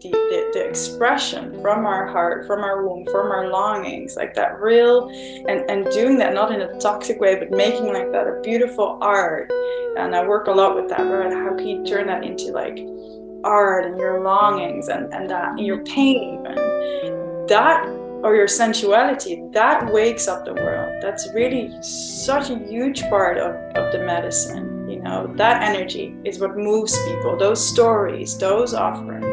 the expression from our heart from our womb from our longings like that real and and doing that not in a toxic way but making like that a beautiful art. And i work a lot with that right? How can you turn that into like art and your longings and and that and your pain even? that or your sensuality that wakes up the world. That's really such a huge part of, of the medicine you know? That energy is what moves people. Those stories those offerings